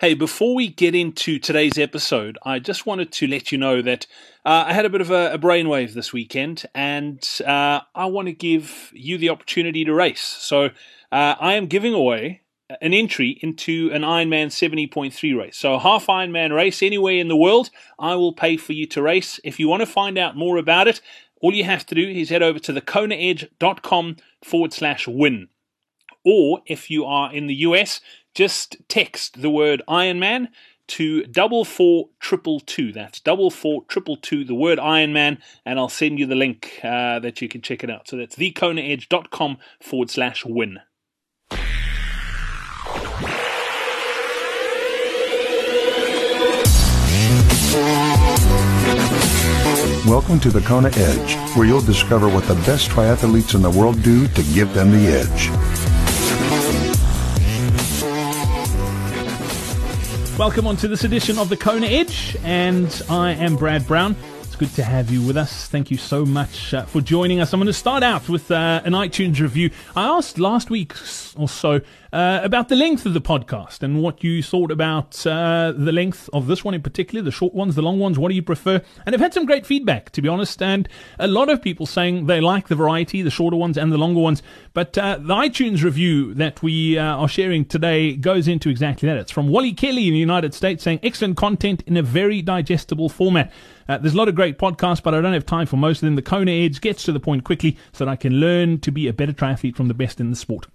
Hey, before we get into today's episode, I just wanted to let you know that uh, I had a bit of a, a brainwave this weekend, and uh, I want to give you the opportunity to race. So uh, I am giving away an entry into an Ironman 70.3 race. So a half Ironman race anywhere in the world, I will pay for you to race. If you want to find out more about it, all you have to do is head over to thekonaedge.com forward slash win. Or if you are in the US, just text the word Iron Man to double four triple two. That's double four triple two, the word Iron Man, and I'll send you the link uh, that you can check it out. So that's thekonaedge.com forward slash win. Welcome to the Kona Edge, where you'll discover what the best triathletes in the world do to give them the edge. Welcome on to this edition of the Kona Edge, and I am Brad Brown. It's good to have you with us. Thank you so much uh, for joining us. I'm going to start out with uh, an iTunes review. I asked last week or so uh, about the length of the podcast and what you thought about uh, the length of this one in particular, the short ones, the long ones. What do you prefer? And I've had some great feedback, to be honest, and a lot of people saying they like the variety, the shorter ones and the longer ones. But uh, the iTunes review that we uh, are sharing today goes into exactly that. It's from Wally Kelly in the United States saying excellent content in a very digestible format. Uh, there's a lot of great podcasts, but I don't have time for most of them. The Kona Edge gets to the point quickly so that I can learn to be a better triathlete from the best in the sport.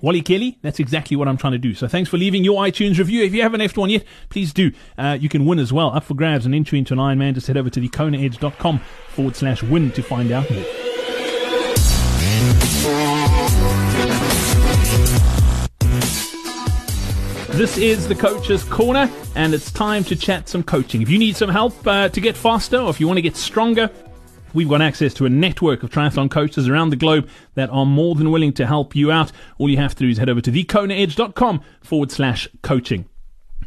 Wally Kelly, that's exactly what I'm trying to do. So thanks for leaving your iTunes review. If you haven't left one yet, please do. Uh, you can win as well. Up for grabs an entry into an Ironman. Just head over to thekonaedge.com forward slash win to find out more. This is the Coach's Corner, and it's time to chat some coaching. If you need some help uh, to get faster, or if you want to get stronger, We've got access to a network of triathlon coaches around the globe that are more than willing to help you out. All you have to do is head over to thekonaedge.com forward slash coaching.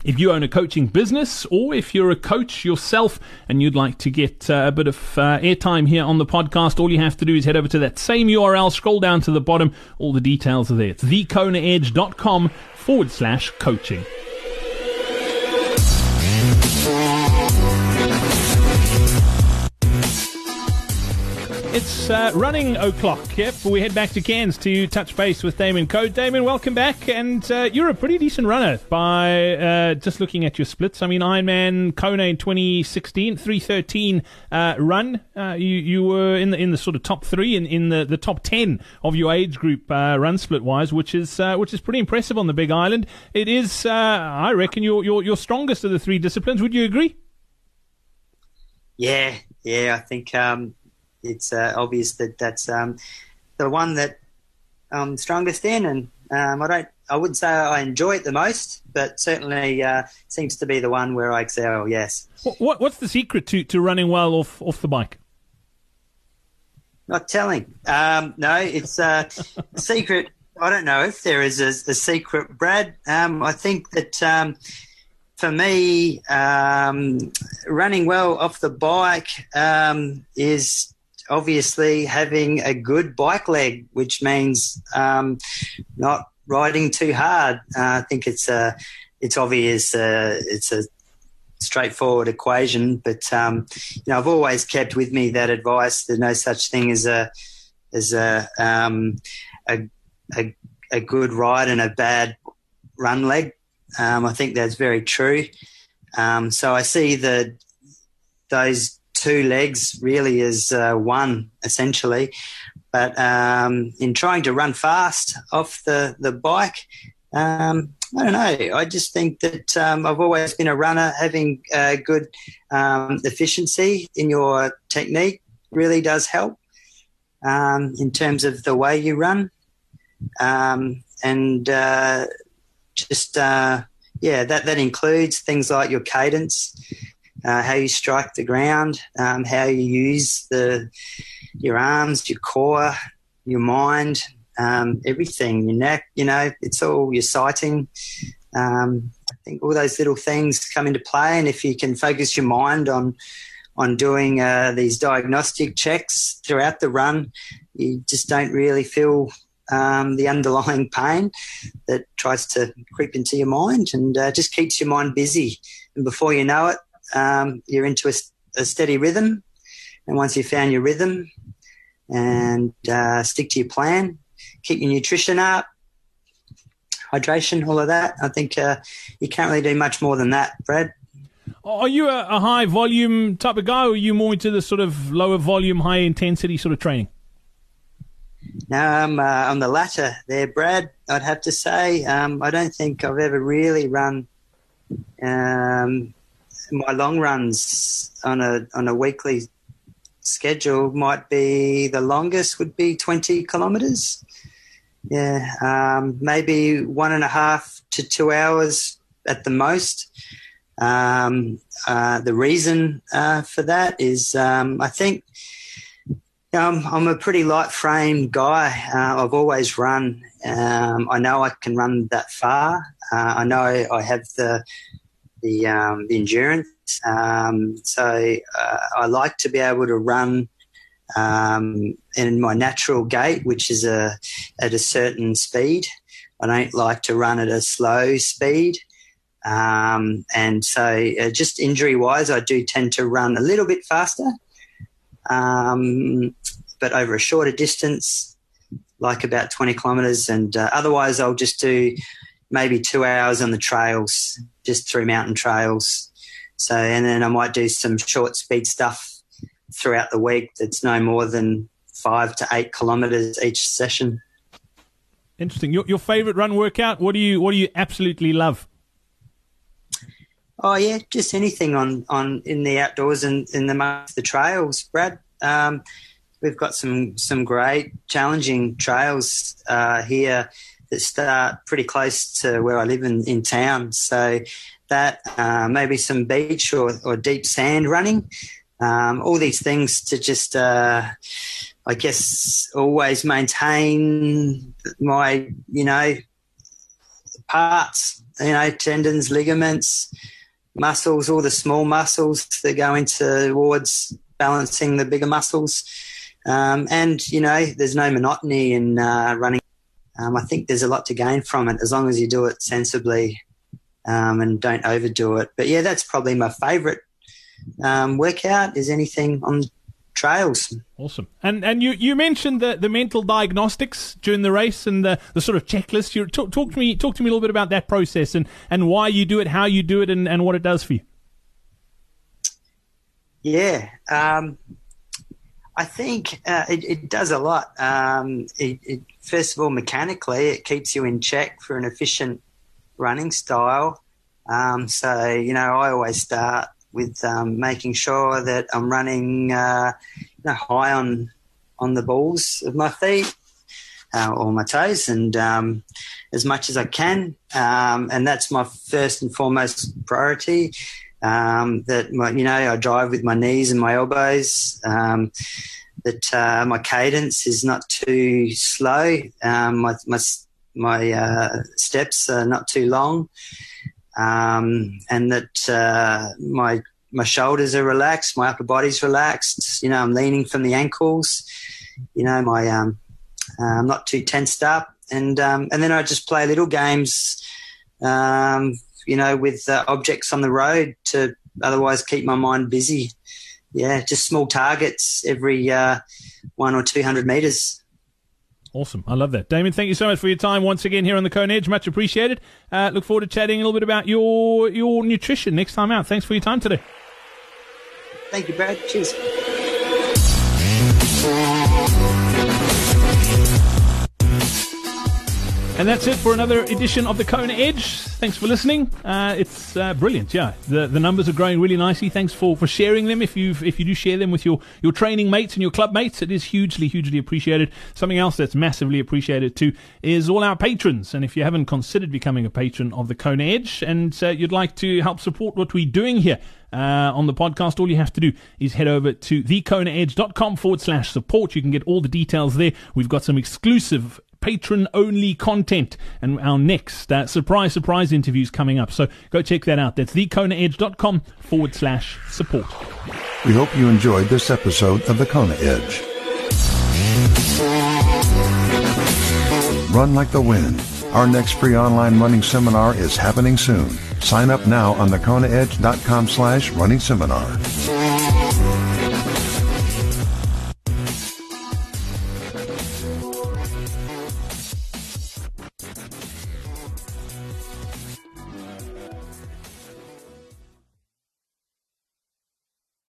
If you own a coaching business or if you're a coach yourself and you'd like to get uh, a bit of uh, airtime here on the podcast, all you have to do is head over to that same URL, scroll down to the bottom. All the details are there. It's thekonaedge.com forward slash coaching. It's uh, running o'clock, yep. We head back to Cairns to touch base with Damon Coad. Damon, welcome back. And uh, you're a pretty decent runner by uh, just looking at your splits. I mean, Ironman Kona in 2016, 313 uh, run. Uh, you you were in the in the sort of top three in, in the, the top 10 of your age group uh, run split wise, which is which is pretty impressive on the Big Island. It is, I reckon, your, your your strongest of the three disciplines. Would you agree? Yeah, yeah. I think. Um it's uh, obvious that that's um, the one that I'm strongest in, and um, I don't. I wouldn't say I enjoy it the most, but certainly uh, seems to be the one where I excel. Yes. What, what's the secret to, to running well off off the bike? Not telling. Um, no, it's a secret. I don't know if there is a, a secret, Brad. Um, I think that um, for me, um, running well off the bike um, is obviously having a good bike leg, which means um, not riding too hard. Uh, I think it's a, it's obvious. Uh, it's a straightforward equation, but um, you know, I've always kept with me that advice. There's no such thing as a as a um, a, a, a good ride and a bad run leg. Um, I think that's very true. Um, so I see the those two legs really as uh, one essentially. But um, in trying to run fast off the the bike, um, I don't know. I just think that um, I've always been a runner. Having uh, good um, efficiency in your technique really does help um, in terms of the way you run, um, and uh, just uh, yeah, that that includes things like your cadence uh, how you strike the ground, um, how you use the your arms, your core, your mind, um, everything, your neck. You know, it's all your sighting. Um, I think all those little things come into play, and if you can focus your mind on on doing uh, these diagnostic checks throughout the run, you just don't really feel um, the underlying pain that tries to creep into your mind and uh, just keeps your mind busy. And before you know it, um, you're into a, a, steady rhythm. And once you've found your rhythm and uh, stick to your plan, keep your nutrition up, hydration, all of that, I think uh, you can't really do much more than that, Brad. Are you a, a high volume type of guy, or are you more into the sort of lower volume, high intensity sort of training? No, I'm, uh, I'm the latter there, Brad. I'd have to say. Um, I don't think I've ever really run um, my long runs on a on a weekly schedule. Might be the longest would be 20 kilometres. Yeah, um, maybe one and a half to two hours at the most. Um, uh, the reason uh, for that is um, I think um, I'm a pretty light frame guy. Uh, I've always run. Um, I know I can run that far. Uh, I know I have the the, um, the endurance. Um, so uh, I like to be able to run um, in my natural gait, which is a at a certain speed. I don't like to run at a slow speed. Um, and so, uh, just injury wise, I do tend to run a little bit faster, um, but over a shorter distance, like about 20 kilometres. And uh, otherwise, I'll just do maybe two hours on the trails, just through mountain trails. So, and then I might do some short speed stuff throughout the week that's no more than five to eight kilometres each session. Interesting. Your, your favourite run workout? What do you What do you absolutely love? Oh yeah, just anything on, on in the outdoors and in the the trails, Brad. Um, we've got some some great challenging trails uh, here that start pretty close to where I live in, in town. So that uh, maybe some beach or, or deep sand running, um, all these things to just uh, I guess always maintain my you know parts, you know tendons, ligaments muscles, all the small muscles that go into towards balancing the bigger muscles. Um, and, you know, there's no monotony in uh, running. Um, I think there's a lot to gain from it as long as you do it sensibly um, and don't overdo it. But yeah, that's probably my favourite um, workout is anything on trails. Awesome. And and you, you mentioned the, the mental diagnostics during the race and the, the sort of checklist. You talk, talk to me talk to me a little bit about that process and, and why you do it, how you do it, and, and what it does for you. Yeah, um, I think uh, it, it, does a lot. Um, it, it, first of all, mechanically, it keeps you in check for an efficient running style. Um, so you know, I always start with um, making sure that I'm running uh, you know, high on on the balls of my feet uh, or my toes, and um, as much as I can. Um, and that's my first and foremost priority. Um, that my, you know, I drive with my knees and my elbows. Um, that uh, my cadence is not too slow. Um, my my my uh, steps are not too long um, and that uh, my my shoulders are relaxed, my upper body's relaxed. You know, I'm leaning from the ankles. You know, my um, uh, I'm not too tensed up, and um, and then I just play little games. Um, you know, with uh, objects on the road to otherwise keep my mind busy. Yeah, just small targets every uh, one or two hundred meters. Awesome. I love that. Damon, thank you so much for your time once again here on the Kona Edge. Much appreciated. Uh, look forward to chatting a little bit about your your nutrition next time out. Thanks for your time today. Thank you, Brad. Cheers. And that's it for another edition of the Kona Edge. Thanks for listening. Uh, it's uh, brilliant, yeah. The the numbers are growing really nicely. Thanks for, for sharing them. If you if you do share them with your, your training mates and your club mates, it is hugely hugely appreciated. Something else that's massively appreciated too is all our patrons. And if you haven't considered becoming a patron of the Kona Edge and uh, you'd like to help support what we're doing here. Uh, on the podcast, all you have to do is head over to thekonaedge.com forward slash support. You can get all the details there. We've got some exclusive patron only content and our next uh, surprise, surprise interviews coming up. So go check that out. That's thekonaedge.com forward slash support. We hope you enjoyed this episode of The Kona Edge. run like the wind. Our next free online running seminar is happening soon. Sign up now on thekonaedge.com slash running seminar.